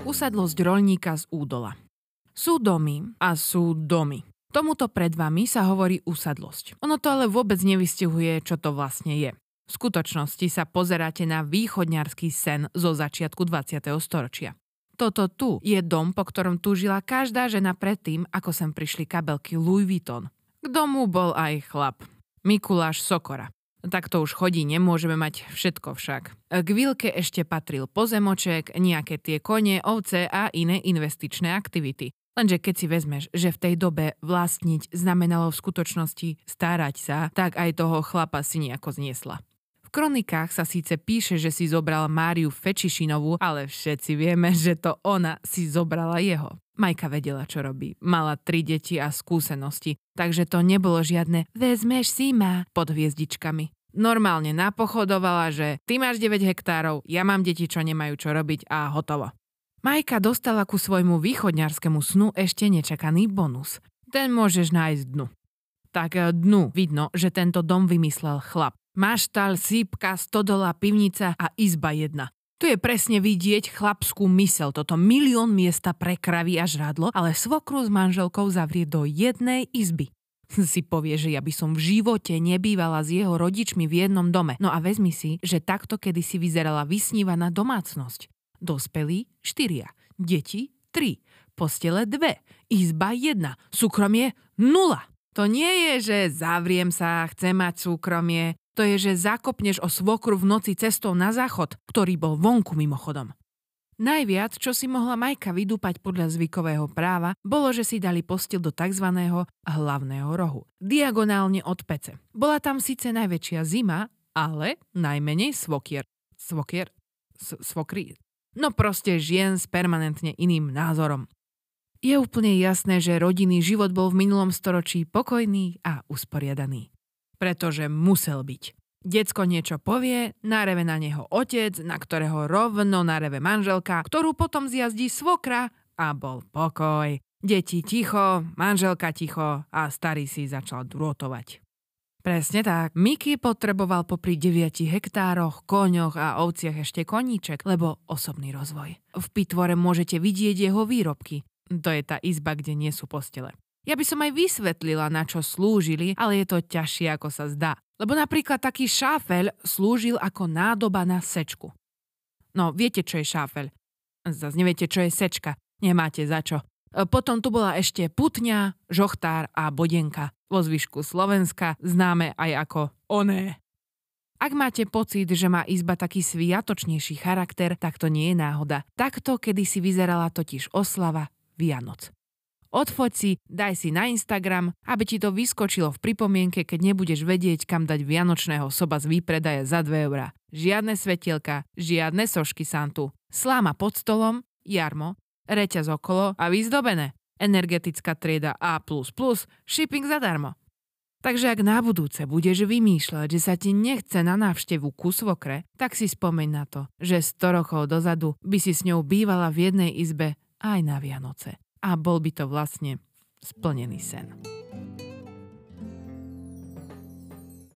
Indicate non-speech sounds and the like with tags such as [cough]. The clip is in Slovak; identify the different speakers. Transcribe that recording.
Speaker 1: Usadlosť rolníka z údola. Sú domy a sú domy. Tomuto pred vami sa hovorí usadlosť. Ono to ale vôbec nevystihuje, čo to vlastne je. V skutočnosti sa pozeráte na východňarský sen zo začiatku 20. storočia. Toto tu je dom, po ktorom túžila každá žena predtým, ako sem prišli kabelky Louis Vuitton. K domu bol aj chlap. Mikuláš Sokora. Tak to už chodí, nemôžeme mať všetko však. K Vilke ešte patril pozemoček, nejaké tie kone, ovce a iné investičné aktivity. Lenže keď si vezmeš, že v tej dobe vlastniť znamenalo v skutočnosti starať sa, tak aj toho chlapa si nejako zniesla. Kronikách sa síce píše, že si zobral Máriu Fečišinovú, ale všetci vieme, že to ona si zobrala jeho. Majka vedela, čo robí. Mala tri deti a skúsenosti, takže to nebolo žiadne vezmeš si ma pod hviezdičkami. Normálne napochodovala, že ty máš 9 hektárov, ja mám deti, čo nemajú čo robiť a hotovo. Majka dostala ku svojmu východňarskému snu ešte nečakaný bonus. Ten môžeš nájsť dnu. Tak eh, dnu vidno, že tento dom vymyslel chlap. Maštal, sípka, stodola, pivnica a izba jedna. Tu je presne vidieť chlapskú mysel, toto milión miesta pre kravy a žrádlo, ale svokru s manželkou zavrie do jednej izby. [laughs] Si povie, že ja by som v živote nebývala s jeho rodičmi v jednom dome. No a vezmi si, že takto kedysi vyzerala vysnívaná domácnosť. Dospelí štyria, deti tri, postele dve, izba jedna, súkromie nula. To nie je, že zavriem sa, chcem mať súkromie, to je, že zakopneš o svokru v noci cestou na záchod, ktorý bol vonku mimochodom. Najviac, čo si mohla Majka vydúpať podľa zvykového práva, bolo, že si dali postil do tzv. hlavného rohu, diagonálne od pece. Bola tam síce najväčšia zima, ale najmenej svokier. Svokier? S- svokry? No proste žien s permanentne iným názorom. Je úplne jasné, že rodinný život bol v minulom storočí pokojný a usporiadaný pretože musel byť. Decko niečo povie, nareve na neho otec, na ktorého rovno nareve manželka, ktorú potom zjazdí svokra a bol pokoj. Deti ticho, manželka ticho a starý si začal drôtovať. Presne tak. Miky potreboval popri 9 hektároch, koňoch a ovciach ešte koníček, lebo osobný rozvoj. V pitvore môžete vidieť jeho výrobky. To je tá izba, kde nie sú postele. Ja by som aj vysvetlila, na čo slúžili, ale je to ťažšie, ako sa zdá. Lebo napríklad taký šáfel slúžil ako nádoba na sečku. No, viete, čo je šáfel. Zas neviete, čo je sečka. Nemáte za čo. Potom tu bola ešte putňa, žochtár a bodenka. Vo zvyšku Slovenska známe aj ako oné. Ak máte pocit, že má izba taký sviatočnejší charakter, tak to nie je náhoda. Takto kedysi vyzerala totiž oslava Vianoc. Odfoď si, daj si na Instagram, aby ti to vyskočilo v pripomienke, keď nebudeš vedieť, kam dať vianočného soba z výpredaje za 2 eurá. Žiadne svetielka, žiadne sošky Santu. Sláma pod stolom, jarmo, reťaz okolo a vyzdobené. Energetická trieda A++, shipping zadarmo. Takže ak na budúce budeš vymýšľať, že sa ti nechce na návštevu ku svokre, tak si spomeň na to, že 100 rokov dozadu by si s ňou bývala v jednej izbe aj na Vianoce a bol by to vlastne splnený sen.